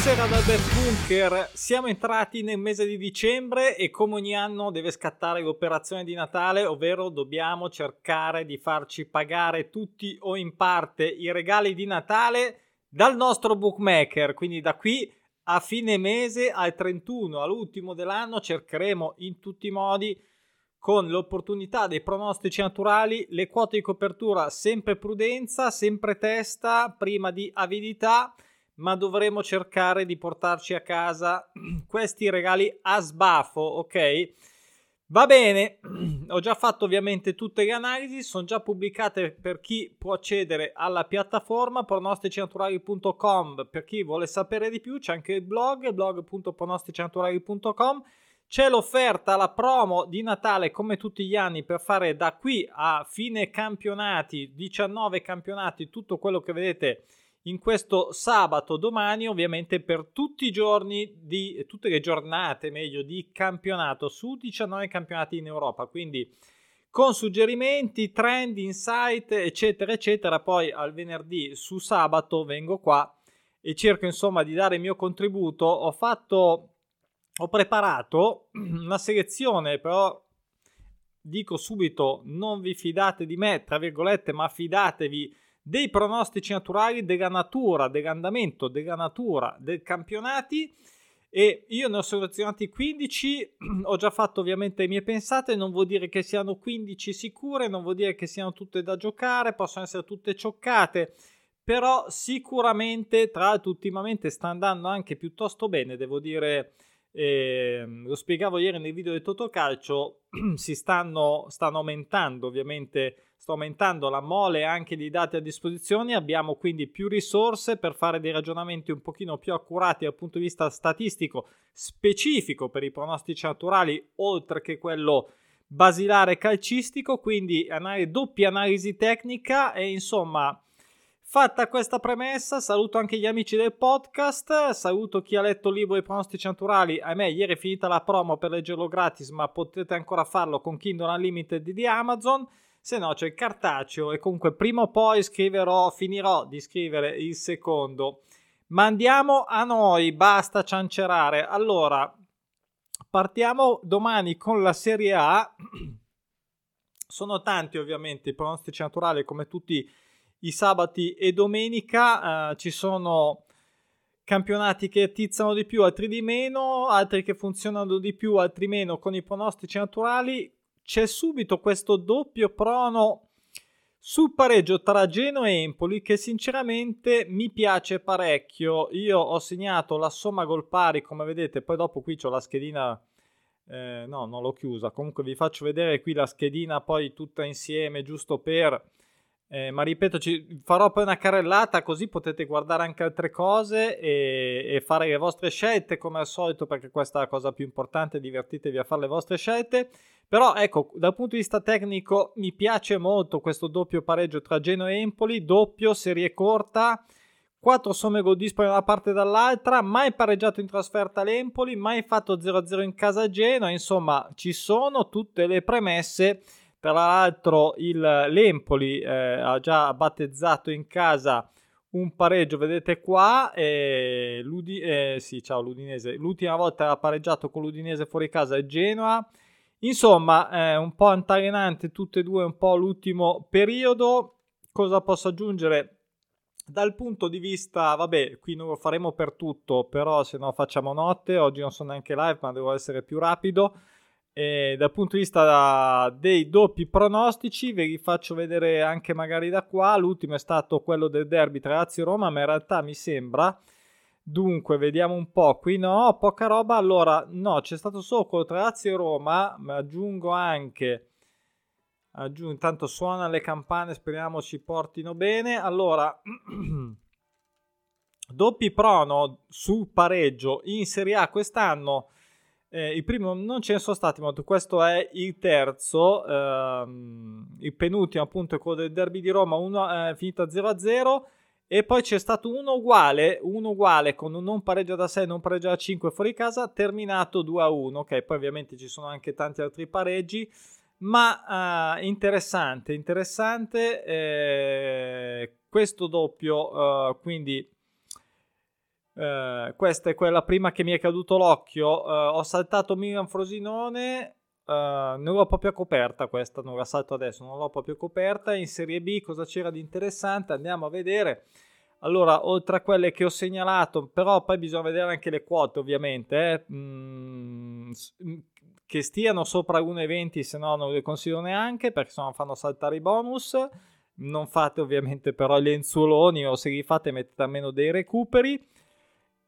Buonasera dal Bet Bunker, siamo entrati nel mese di dicembre e come ogni anno deve scattare l'operazione di Natale, ovvero dobbiamo cercare di farci pagare tutti o in parte i regali di Natale dal nostro bookmaker, quindi da qui a fine mese al 31, all'ultimo dell'anno cercheremo in tutti i modi con l'opportunità dei pronostici naturali, le quote di copertura sempre prudenza, sempre testa, prima di avidità ma dovremo cercare di portarci a casa questi regali a sbaffo, ok? Va bene, ho già fatto ovviamente tutte le analisi, sono già pubblicate per chi può accedere alla piattaforma pronosticinaturali.com, per chi vuole sapere di più c'è anche il blog, blog.pronosticinaturali.com, c'è l'offerta, la promo di Natale come tutti gli anni per fare da qui a fine campionati, 19 campionati, tutto quello che vedete in questo sabato domani ovviamente per tutti i giorni di tutte le giornate meglio di campionato su 19 campionati in Europa. Quindi con suggerimenti trend insight eccetera eccetera poi al venerdì su sabato vengo qua e cerco insomma di dare il mio contributo. Ho fatto ho preparato una selezione però dico subito non vi fidate di me tra virgolette ma fidatevi dei pronostici naturali della natura, dell'andamento, della natura, dei campionati. E io ne ho selezionati 15, ho già fatto ovviamente le mie pensate, non vuol dire che siano 15 sicure, non vuol dire che siano tutte da giocare, possono essere tutte cioccate, però sicuramente tra l'altro ultimamente sta andando anche piuttosto bene, devo dire, eh, lo spiegavo ieri nel video del Totocalcio, si stanno, stanno aumentando ovviamente sta aumentando la mole anche di dati a disposizione, abbiamo quindi più risorse per fare dei ragionamenti un pochino più accurati dal punto di vista statistico specifico per i pronostici naturali, oltre che quello basilare calcistico, quindi anal- doppia analisi tecnica e insomma Fatta questa premessa, saluto anche gli amici del podcast, saluto chi ha letto il libro I pronostici naturali. A me ieri è finita la promo per leggerlo gratis, ma potete ancora farlo con Kindle Unlimited di Amazon se no c'è il cartaceo e comunque prima o poi scriverò, finirò di scrivere il secondo. Ma andiamo a noi, basta ciancerare. Allora, partiamo domani con la Serie A. Sono tanti ovviamente i pronostici naturali come tutti i sabati e domenica. Uh, ci sono campionati che tizzano di più, altri di meno, altri che funzionano di più, altri meno con i pronostici naturali c'è subito questo doppio prono sul pareggio tra Genoa e Empoli che sinceramente mi piace parecchio. Io ho segnato la somma gol pari, come vedete, poi dopo qui ho la schedina eh, no, non l'ho chiusa. Comunque vi faccio vedere qui la schedina poi tutta insieme, giusto per eh, ma ripeto, ci farò poi una carrellata così potete guardare anche altre cose e, e, fare le vostre scelte come al solito perché questa è la cosa più importante, divertitevi a fare le vostre scelte. Però ecco, dal punto di vista tecnico mi piace molto questo doppio pareggio tra Genoa e Empoli, doppio, serie corta, quattro somme gol dispari da una parte e dall'altra, mai pareggiato in trasferta all'Empoli, mai fatto 0-0 in casa a Genoa, insomma ci sono tutte le premesse tra l'altro il, l'Empoli eh, ha già battezzato in casa un pareggio, vedete qua, eh, Ludi- eh, sì, ciao l'Udinese, l'ultima volta ha pareggiato con l'Udinese fuori casa è Genoa. Insomma, un po' altalenante tutte e due, un po' l'ultimo periodo. Cosa posso aggiungere? Dal punto di vista, vabbè, qui non lo faremo per tutto, però se no facciamo notte, oggi non sono neanche live, ma devo essere più rapido. E dal punto di vista dei doppi pronostici, ve li faccio vedere anche magari da qua. L'ultimo è stato quello del derby tra Lazio e Roma, ma in realtà mi sembra. Dunque, vediamo un po'. Qui no, poca roba. Allora, no, c'è stato solo quello tra Lazio e Roma, ma aggiungo anche. Aggiungo, intanto suonano le campane, speriamo ci portino bene. Allora, doppi prono sul pareggio in Serie A quest'anno eh, il primo non ce ne sono stati molto, questo è il terzo, ehm, il penultimo appunto è quello del derby di Roma, uno è finito a 0-0 e poi c'è stato uno uguale, uno uguale con un non pareggio da 6, non pareggio da 5 fuori casa, terminato 2-1, ok, poi ovviamente ci sono anche tanti altri pareggi, ma eh, interessante, interessante eh, questo doppio, eh, quindi Uh, questa è quella prima che mi è caduto l'occhio. Uh, ho saltato Milan Frosinone. Uh, non l'ho proprio coperta questa, non la salto adesso, non l'ho proprio coperta. In Serie B cosa c'era di interessante? Andiamo a vedere. Allora, oltre a quelle che ho segnalato, però poi bisogna vedere anche le quote, ovviamente, eh? mm, che stiano sopra 1,20, se no non le consiglio neanche perché se no fanno saltare i bonus. Non fate ovviamente però i lenzuoloni o se li fate mettete almeno dei recuperi.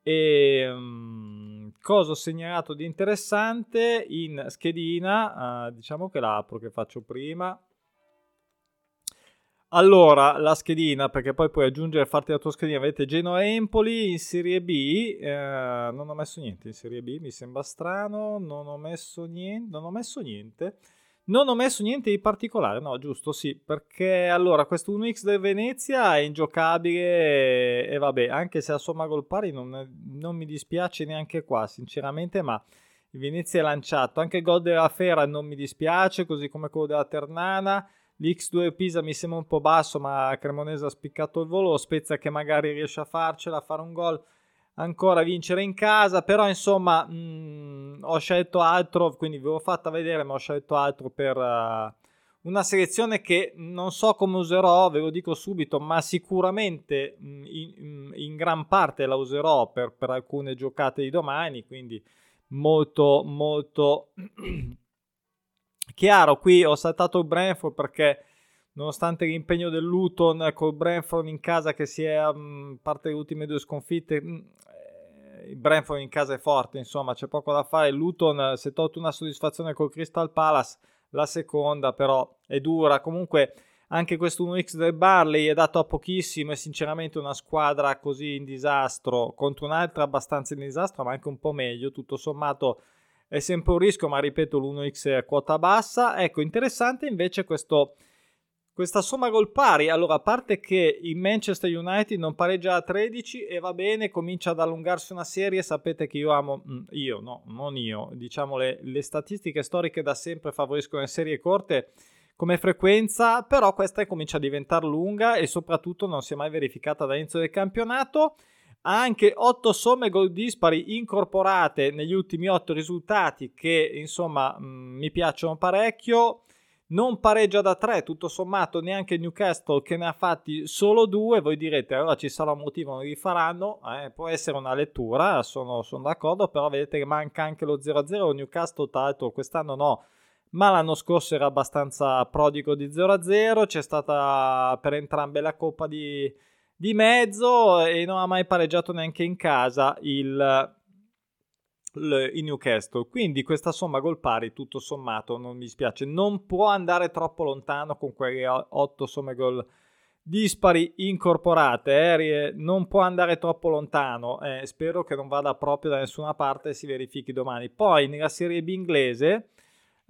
E um, cosa ho segnalato di interessante in schedina? Uh, diciamo che l'apro che faccio prima. Allora, la schedina, perché poi puoi aggiungere farti la tua schedina. Vedete Genoa Empoli in Serie B. Eh, non ho messo niente in Serie B, mi sembra strano. Non ho messo niente. Non ho messo niente. Non ho messo niente di particolare, no, giusto, sì, perché allora questo 1x del Venezia è ingiocabile e, vabbè, anche se a somma gol pari non, non, mi dispiace neanche qua, sinceramente, ma il Venezia è lanciato. Anche il gol della Fera non mi dispiace, così come quello della Ternana. L'X2 Pisa mi sembra un po' basso, ma Cremonese ha spiccato il volo. Spezia che magari riesce a farcela, a fare un gol ancora vincere in casa, però insomma mh, mm, ho scelto altro, quindi vi ho fatta vedere, ma ho scelto altro per uh, una selezione che non so come userò, ve lo dico subito, ma sicuramente mh, mm, in, mm, in, gran parte la userò per, per alcune giocate di domani, quindi molto molto chiaro. Qui ho saltato il Brentford perché nonostante l'impegno del Luton col Brentford in casa che si è a parte le ultime due sconfitte il Brentford in casa è forte, insomma, c'è poco da fare. Luton si è tolto una soddisfazione col Crystal Palace, la seconda però è dura. Comunque anche questo 1x del Barley è dato a pochissimo e sinceramente una squadra così in disastro contro un'altra abbastanza in disastro, ma anche un po' meglio, tutto sommato è sempre un rischio, ma ripeto l'1x è quota bassa. Ecco, interessante invece questo questa somma gol pari, allora a parte che il Manchester United non pareggia a 13 e va bene, comincia ad allungarsi una serie, sapete che io amo, mm, io no, non io, diciamo le, le statistiche storiche da sempre favoriscono le serie corte come frequenza, però questa comincia a diventare lunga e soprattutto non si è mai verificata da inizio del campionato. Ha anche 8 somme gol dispari incorporate negli ultimi 8 risultati che insomma mh, mm, mi piacciono parecchio non pareggia da 3, tutto sommato neanche Newcastle che ne ha fatti solo due, voi direte allora ci sarà un motivo, non li faranno, eh, può essere una lettura, sono, sono, d'accordo, però vedete che manca anche lo 0-0, Newcastle tra l'altro quest'anno no, ma l'anno scorso era abbastanza prodigo di 0-0, c'è stata per entrambe la coppa di, di mezzo e non ha mai pareggiato neanche in casa il il Newcastle. Quindi questa somma gol pari, tutto sommato, non mi dispiace. Non può andare troppo lontano con quelle 8 somme gol dispari incorporate. Eh? Non può andare troppo lontano. Eh, spero che non vada proprio da nessuna parte e si verifichi domani. Poi nella Serie B inglese.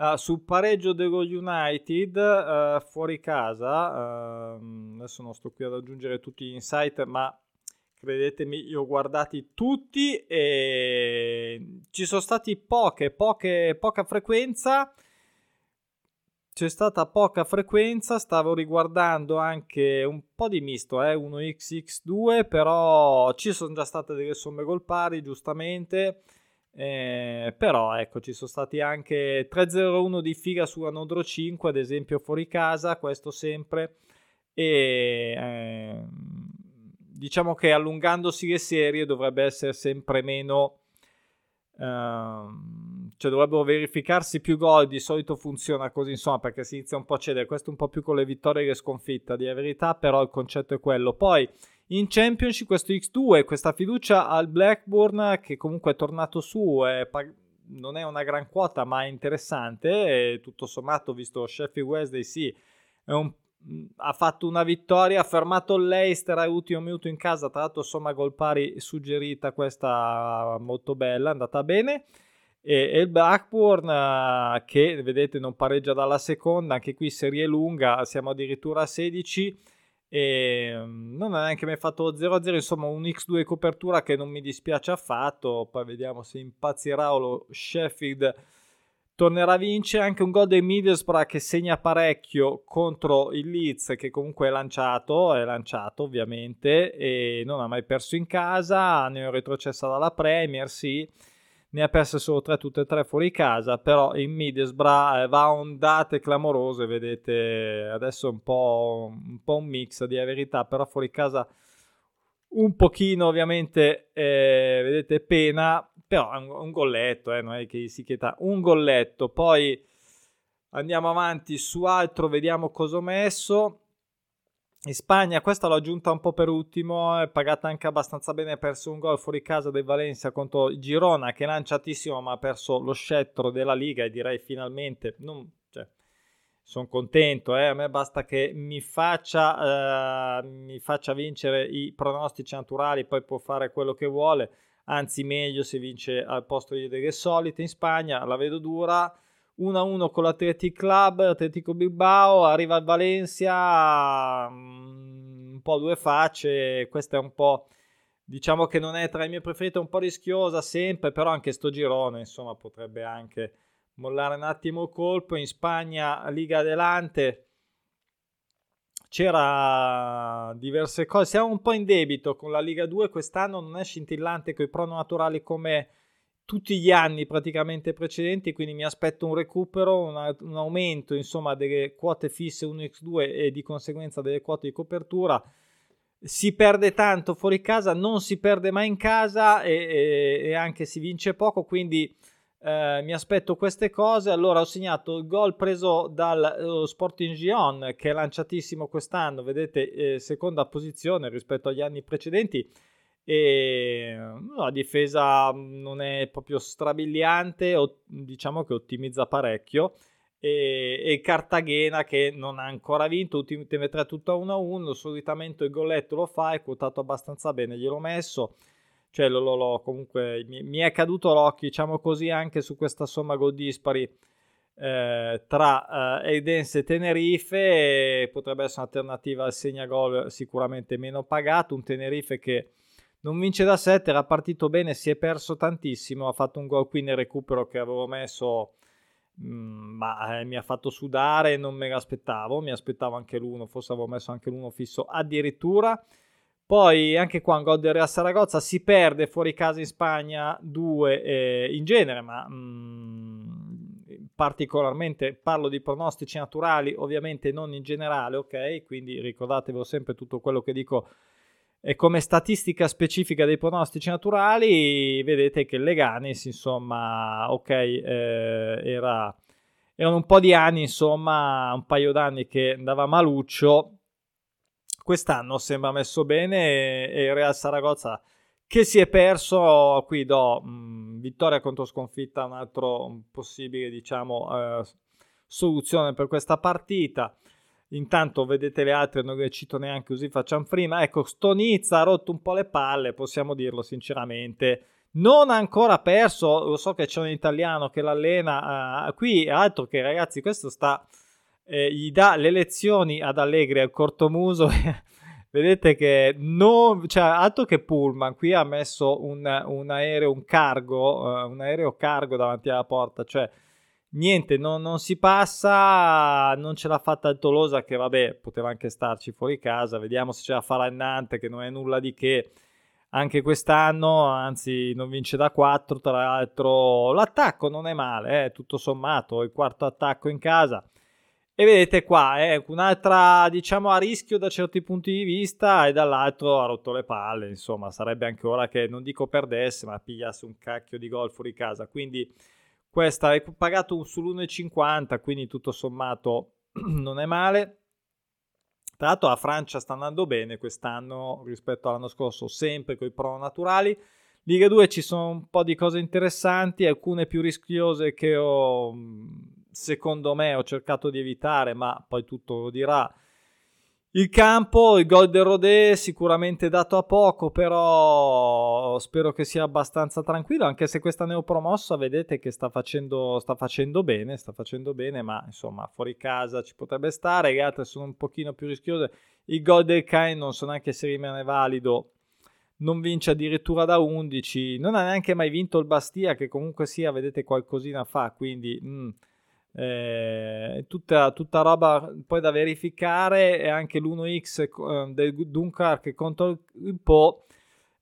Uh, sul pareggio dello United uh, fuori casa, uh, adesso non sto qui ad aggiungere tutti gli insight, ma credetemi, li ho guardati tutti e ci sono stati poche, poche, poca frequenza. C'è stata poca frequenza, stavo riguardando anche un po' di misto, eh, 1xx2, però ci sono già state delle somme gol pari, giustamente. Eh, però ecco, ci sono stati anche 3-0-1 di figa sulla Nodro 5, ad esempio fuori casa, questo sempre. E eh, diciamo che allungandosi le serie dovrebbe essere sempre meno Uh, cioè dovrebbero verificarsi più gol, di solito funziona così, insomma, perché si inizia un po' a cedere, questo un po' più con le vittorie e le sconfitte, di verità, però il concetto è quello. Poi in Championship questo X2, questa fiducia al Blackburn che comunque è tornato su, è non è una gran quota, ma è interessante, e tutto sommato, visto Sheffield Wednesday, sì, è un ha fatto una vittoria, ha fermato l'Eister all'ultimo minuto in casa, tra l'altro insomma gol pari suggerita questa molto bella, è andata bene. E, e il Blackburn uh, che vedete non pareggia dalla seconda, anche qui serie lunga, siamo addirittura a 16 e non ha neanche mai fatto 0-0, insomma un X2 copertura che non mi dispiace affatto, poi vediamo se impazzirà o lo Sheffield tornerà a vincere anche un gol del Middlesbrough che segna parecchio contro il Leeds che comunque è lanciato, è lanciato ovviamente e non ha mai perso in casa, ne ho retrocessa dalla Premier, sì, ne ha perse solo tre tutte e tre fuori casa, però il Middlesbrough eh, va a ondate clamorose, vedete, adesso è un po', un po' un mix di verità, però fuori casa un pochino ovviamente, eh, vedete, pena, però è un, un golletto, eh, non è che si chieda un golletto. Poi andiamo avanti su altro, vediamo cosa ho messo. In Spagna, questa l'ho aggiunta un po' per ultimo, è pagata anche abbastanza bene, ha perso un gol fuori casa del Valencia contro Girona che è lanciatissimo ma ha perso lo scettro della Liga e direi finalmente, non, sono contento, eh? a me basta che mi faccia, eh, mi faccia vincere i pronostici naturali, poi può fare quello che vuole anzi meglio se vince al posto delle solite in Spagna, la vedo dura. 1-1 con l'Athletic Club, Atletico Bilbao, arriva al Valencia, mm, un po' due facce, questa è un po', diciamo che non è tra i miei preferiti, un po' rischiosa sempre, però anche sto girone, insomma, potrebbe anche mollare un attimo colpo. In Spagna, Liga Adelante, c'era diverse cose. Siamo un po' in debito con la Liga 2 quest'anno, non è scintillante con i prono naturali come tutti gli anni praticamente precedenti, quindi mi aspetto un recupero, una, un aumento insomma delle quote fisse 1x2 e di conseguenza delle quote di copertura. Si perde tanto fuori casa, non si perde mai in casa e, e, e anche si vince poco, quindi eh, mi aspetto queste cose. Allora ho segnato il gol preso dal uh, Sporting Gion che è lanciatissimo quest'anno, vedete, eh, seconda posizione rispetto agli anni precedenti. E la difesa non è proprio strabiliante, o, diciamo che ottimizza parecchio. E, e, Cartagena che non ha ancora vinto, ultime tre tutto a 1-1. Solitamente il golletto lo fa, è quotato abbastanza bene, gliel'ho messo cioè lo, lo, lo, comunque mi, mi, è caduto l'occhio, diciamo così, anche su questa somma gol dispari eh, tra eh, Edense e Tenerife, e potrebbe essere un'alternativa al segnagol sicuramente meno pagato, un Tenerife che non vince da 7, era partito bene, si è perso tantissimo, ha fatto un gol qui nel recupero che avevo messo, mm, ma eh, mi ha fatto sudare, non me l'aspettavo, mi aspettavo anche l'uno, forse avevo messo anche l'uno fisso addirittura. Poi anche qua in gol del Real Saragozza si perde fuori casa in Spagna 2 eh, in genere, ma mh, mm, particolarmente parlo di pronostici naturali, ovviamente non in generale, ok? Quindi ricordatevelo sempre tutto quello che dico e come statistica specifica dei pronostici naturali, vedete che Leganis, insomma, ok, eh, era, erano un po' di anni, insomma, un paio d'anni che andava maluccio quest'anno sembra messo bene e, il Real Saragozza che si è perso, qui do mh, mm, vittoria contro sconfitta, un altro possibile diciamo eh, soluzione per questa partita. Intanto vedete le altre, non le cito neanche così facciamo prima. Ecco, Stonizza ha rotto un po' le palle, possiamo dirlo sinceramente. Non ha ancora perso, lo so che c'è un italiano che l'allena. Uh, qui altro che ragazzi, questo sta eh, gli dà le lezioni ad Allegri al cortomuso. Vedete che non, cioè, altro che Pullman, qui ha messo un, un aereo, un cargo, uh, un aereo cargo davanti alla porta, cioè niente, non, non, si passa, non ce l'ha fatta il Tolosa che vabbè, poteva anche starci fuori casa, vediamo se ce la farà il Nantes che non è nulla di che anche quest'anno, anzi non vince da 4, tra l'altro l'attacco non è male, eh, tutto sommato, il quarto attacco in casa e vedete qua, è un'altra, diciamo, a rischio da certi punti di vista e dall'altro ha rotto le palle, insomma, sarebbe anche ora che, non dico perdesse, ma pigliasse un cacchio di gol fuori casa. Quindi questa è pagato sull'1,50, quindi tutto sommato non è male. Tra l'altro la Francia sta andando bene quest'anno rispetto all'anno scorso, sempre con i pro naturali. Liga 2 ci sono un po' di cose interessanti, alcune più rischiose che ho secondo me ho cercato di evitare, ma poi tutto lo dirà. Il campo, il gol del Rodé sicuramente dato a poco, però spero che sia abbastanza tranquillo, anche se questa neopromossa vedete che sta facendo, sta facendo bene, sta facendo bene, ma insomma fuori casa ci potrebbe stare, le altre sono un pochino più rischiose. Il gol del Cain non so neanche se rimane valido non vince addirittura da 11, non ha neanche mai vinto il Bastia che comunque sia, vedete qualcosina fa, quindi mm, eh, tutta, tutta, roba poi da verificare e anche l'1x eh, del Dunkirk contro il Po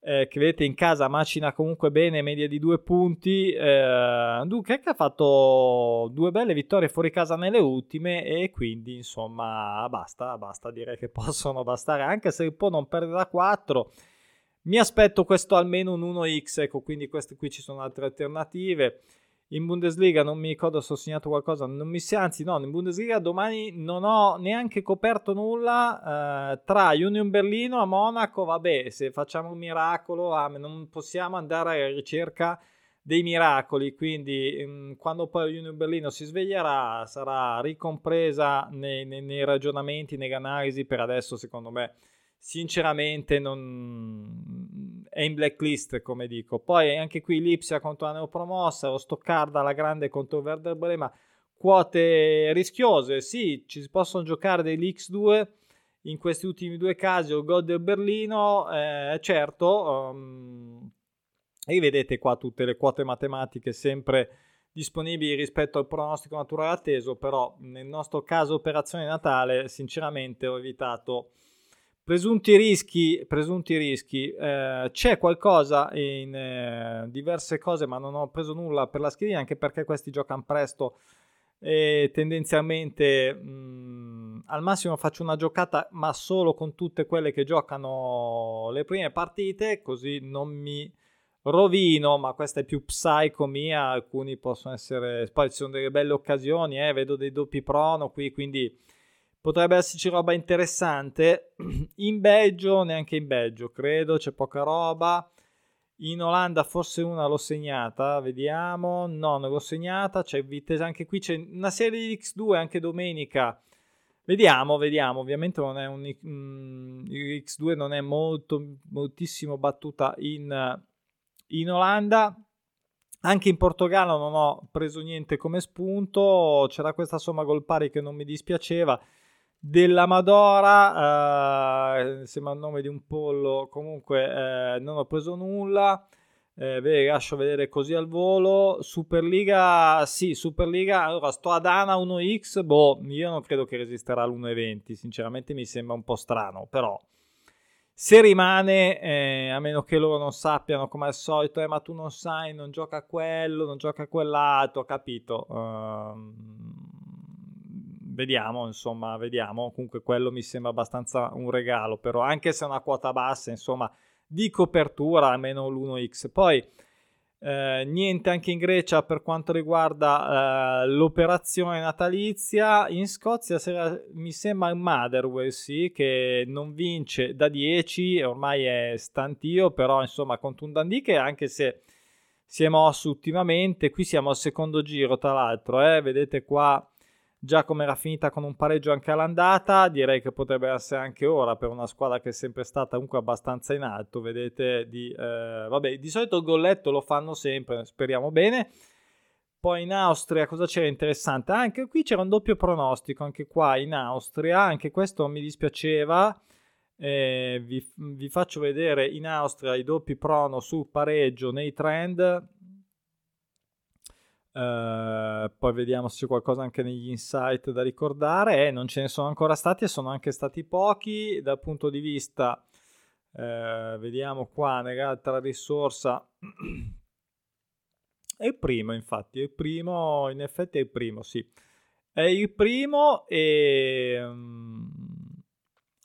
eh, che vedete in casa macina comunque bene, media di due punti. Eh, Dunkirk ha fatto due belle vittorie fuori casa nelle ultime e quindi insomma basta, basta direi che possono bastare anche se il Po non perde da 4. Mi aspetto questo almeno un 1x, ecco, quindi queste qui ci sono altre alternative in Bundesliga non mi ricordo se ho segnato qualcosa, mi anzi no, in Bundesliga domani non ho neanche coperto nulla eh, tra Union Berlino a Monaco, vabbè, se facciamo un miracolo ah, non possiamo andare alla ricerca dei miracoli, quindi mh, mm, quando poi Union Berlino si sveglierà sarà ricompresa nei, nei, nei ragionamenti, nelle analisi, per adesso secondo me sinceramente non è in blacklist come dico. Poi anche qui l'Ipsia contro la neopromossa lo Stoccarda la grande contro Werder Brema quote rischiose sì ci si possono giocare degli X2 in questi ultimi due casi o gol del Berlino eh, certo um, vedete qua tutte le quote matematiche sempre disponibili rispetto al pronostico naturale atteso però nel nostro caso operazione Natale sinceramente ho evitato Presunti rischi, presunti rischi. Eh, c'è qualcosa in eh, diverse cose, ma non ho preso nulla per la schedina, anche perché questi giocano presto e tendenzialmente mh, mm, al massimo faccio una giocata, ma solo con tutte quelle che giocano le prime partite, così non mi rovino, ma questa è più psycho mia, alcuni possono essere, poi ci sono delle belle occasioni, eh, vedo dei doppi prono qui, quindi potrebbe esserci roba interessante. In Belgio, neanche in Belgio, credo, c'è poca roba. In Olanda forse una l'ho segnata, vediamo. No, non l'ho segnata, c'è Vitesse anche qui, c'è una serie di X2 anche domenica. Vediamo, vediamo. Ovviamente non è un mm, X2 non è molto moltissimo battuta in, in Olanda. Anche in Portogallo non ho preso niente come spunto, c'era questa somma gol pari che non mi dispiaceva della Madora, eh, sembra il nome di un pollo, comunque eh, non ho preso nulla. Eh, ve lascio vedere così al volo. Superliga, sì, Superliga. Allora, sto ad Ana 1x. Boh, io non credo che resisterà all'1,20. Sinceramente, mi sembra un po' strano. Però, se rimane, eh, a meno che loro non sappiano come al solito, eh, ma tu non sai, non gioca quello, non gioca quell'altro, capito? Uh, vediamo, insomma, vediamo. Comunque quello mi sembra abbastanza un regalo, però anche se è una quota bassa, insomma, di copertura, almeno l'1x. Poi eh, niente anche in Grecia per quanto riguarda eh, l'operazione natalizia. In Scozia sera, mi sembra il Motherwell, sì, che non vince da 10, ormai è stantio, però insomma contro un Dundee che anche se si è mosso ultimamente, qui siamo al secondo giro tra l'altro, eh, vedete qua già come era finita con un pareggio anche all'andata, direi che potrebbe essere anche ora per una squadra che è sempre stata comunque abbastanza in alto. Vedete, di, eh, vabbè, di solito il golletto lo fanno sempre, speriamo bene. Poi in Austria cosa c'era interessante? Ah, anche qui c'era un doppio pronostico, anche qua in Austria, anche questo mi dispiaceva. Eh, vi, vi faccio vedere in Austria i doppi prono sul pareggio nei trend Uh, poi vediamo se c'è qualcosa anche negli insight da ricordare. Eh, non ce ne sono ancora stati e sono anche stati pochi dal punto di vista. Uh, vediamo qua nell'altra risorsa. è il primo, infatti. È il primo, in effetti è il primo, sì. È il primo e. Um,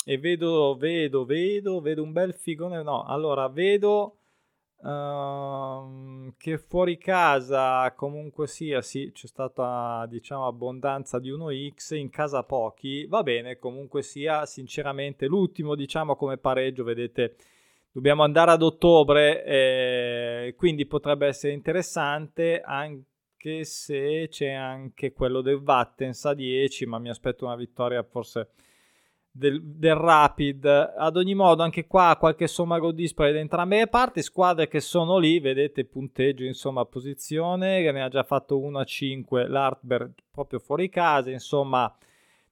e vedo, vedo, vedo, vedo un bel figone. No, allora vedo Uh, che fuori casa comunque sia, sì, c'è stata diciamo abbondanza di 1x, in casa pochi, va bene, comunque sia, sinceramente l'ultimo diciamo come pareggio, vedete, dobbiamo andare ad ottobre, eh, quindi potrebbe essere interessante anche se c'è anche quello del Vattens a 10, ma mi aspetto una vittoria forse del, del, Rapid. Ad ogni modo, anche qua qualche somma goal display da entrambe le parti. Squadre che sono lì, vedete punteggio, insomma, posizione. Che ne ha già fatto 1 a 5 l'Artberg proprio fuori casa. Insomma,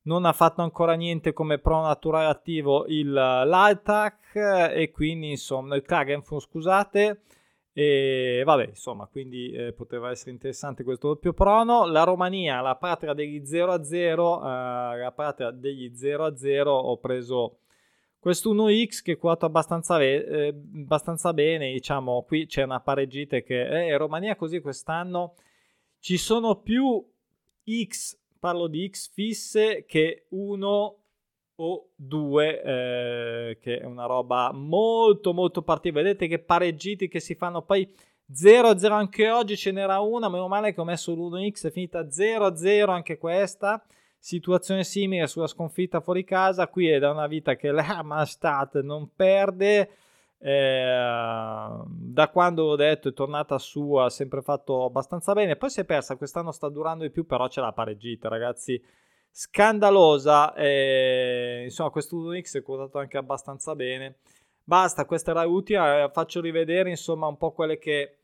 non ha fatto ancora niente come pro naturale attivo il l'Altac e quindi insomma il Klagenfurt scusate e vabbè insomma quindi eh, poteva essere interessante questo doppio prono. La Romania la patria degli 0 a 0 eh, la patria degli 0 a 0 ho preso questo 1x che quota abbastanza, eh, abbastanza bene diciamo qui c'è una pareggita che eh, Romania così quest'anno ci sono più x parlo di X fisse che uno o due, eh, che è una roba molto molto particolare. Vedete che pareggiti che si fanno. Poi 0-0 anche oggi ce n'era una, meno male che ho messo l'1x, è finita 0-0 anche questa. Situazione simile sulla sconfitta fuori casa, qui è da una vita che la Mastat non perde. Eh, da quando ho detto è tornata su ha sempre fatto abbastanza bene. Poi si è persa quest'anno sta durando di più però ce l'ha pareggita ragazzi scandalosa eh, insomma questo 1x è quotato anche abbastanza bene basta questa era utile eh, faccio rivedere insomma un po' quelle che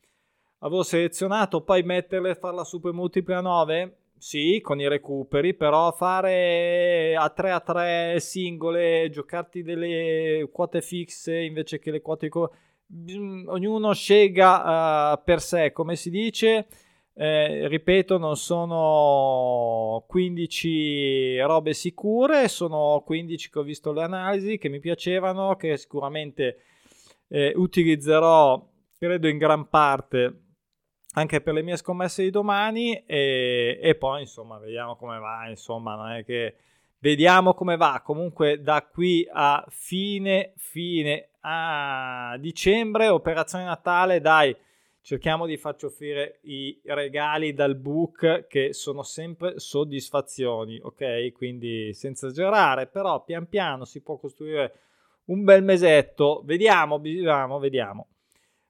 avevo selezionato poi metterle e farla super multipla 9 sì, con i recuperi, però fare a 3 a 3 singole, giocarti delle quote fisse invece che le quote... Co- ognuno scelga uh, per sé, come si dice. Eh, ripeto, non sono 15 robe sicure, sono 15 che ho visto le analisi, che mi piacevano, che sicuramente eh, utilizzerò, credo in gran parte anche per le mie scommesse di domani e, e, poi insomma vediamo come va insomma non è che vediamo come va. Comunque da qui a fine fine a dicembre operazione Natale dai cerchiamo di farci offrire i regali dal book che sono sempre soddisfazioni ok? Quindi senza esagerare però pian piano si può costruire un bel mesetto. Vediamo vediamo vediamo.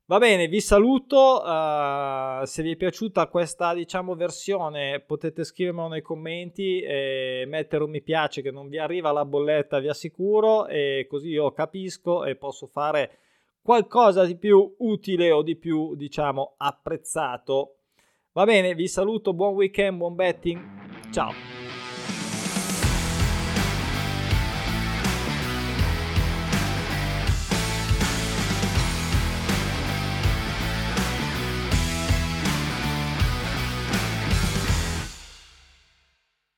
Va bene, vi saluto. Uh, se vi è piaciuta questa diciamo, versione, potete scrivermelo nei commenti e mettere un mi piace che non vi arriva la bolletta, vi assicuro, e così io capisco e posso fare qualcosa di più utile o di più, diciamo, apprezzato. Va bene, vi saluto, buon weekend, buon betting. Ciao.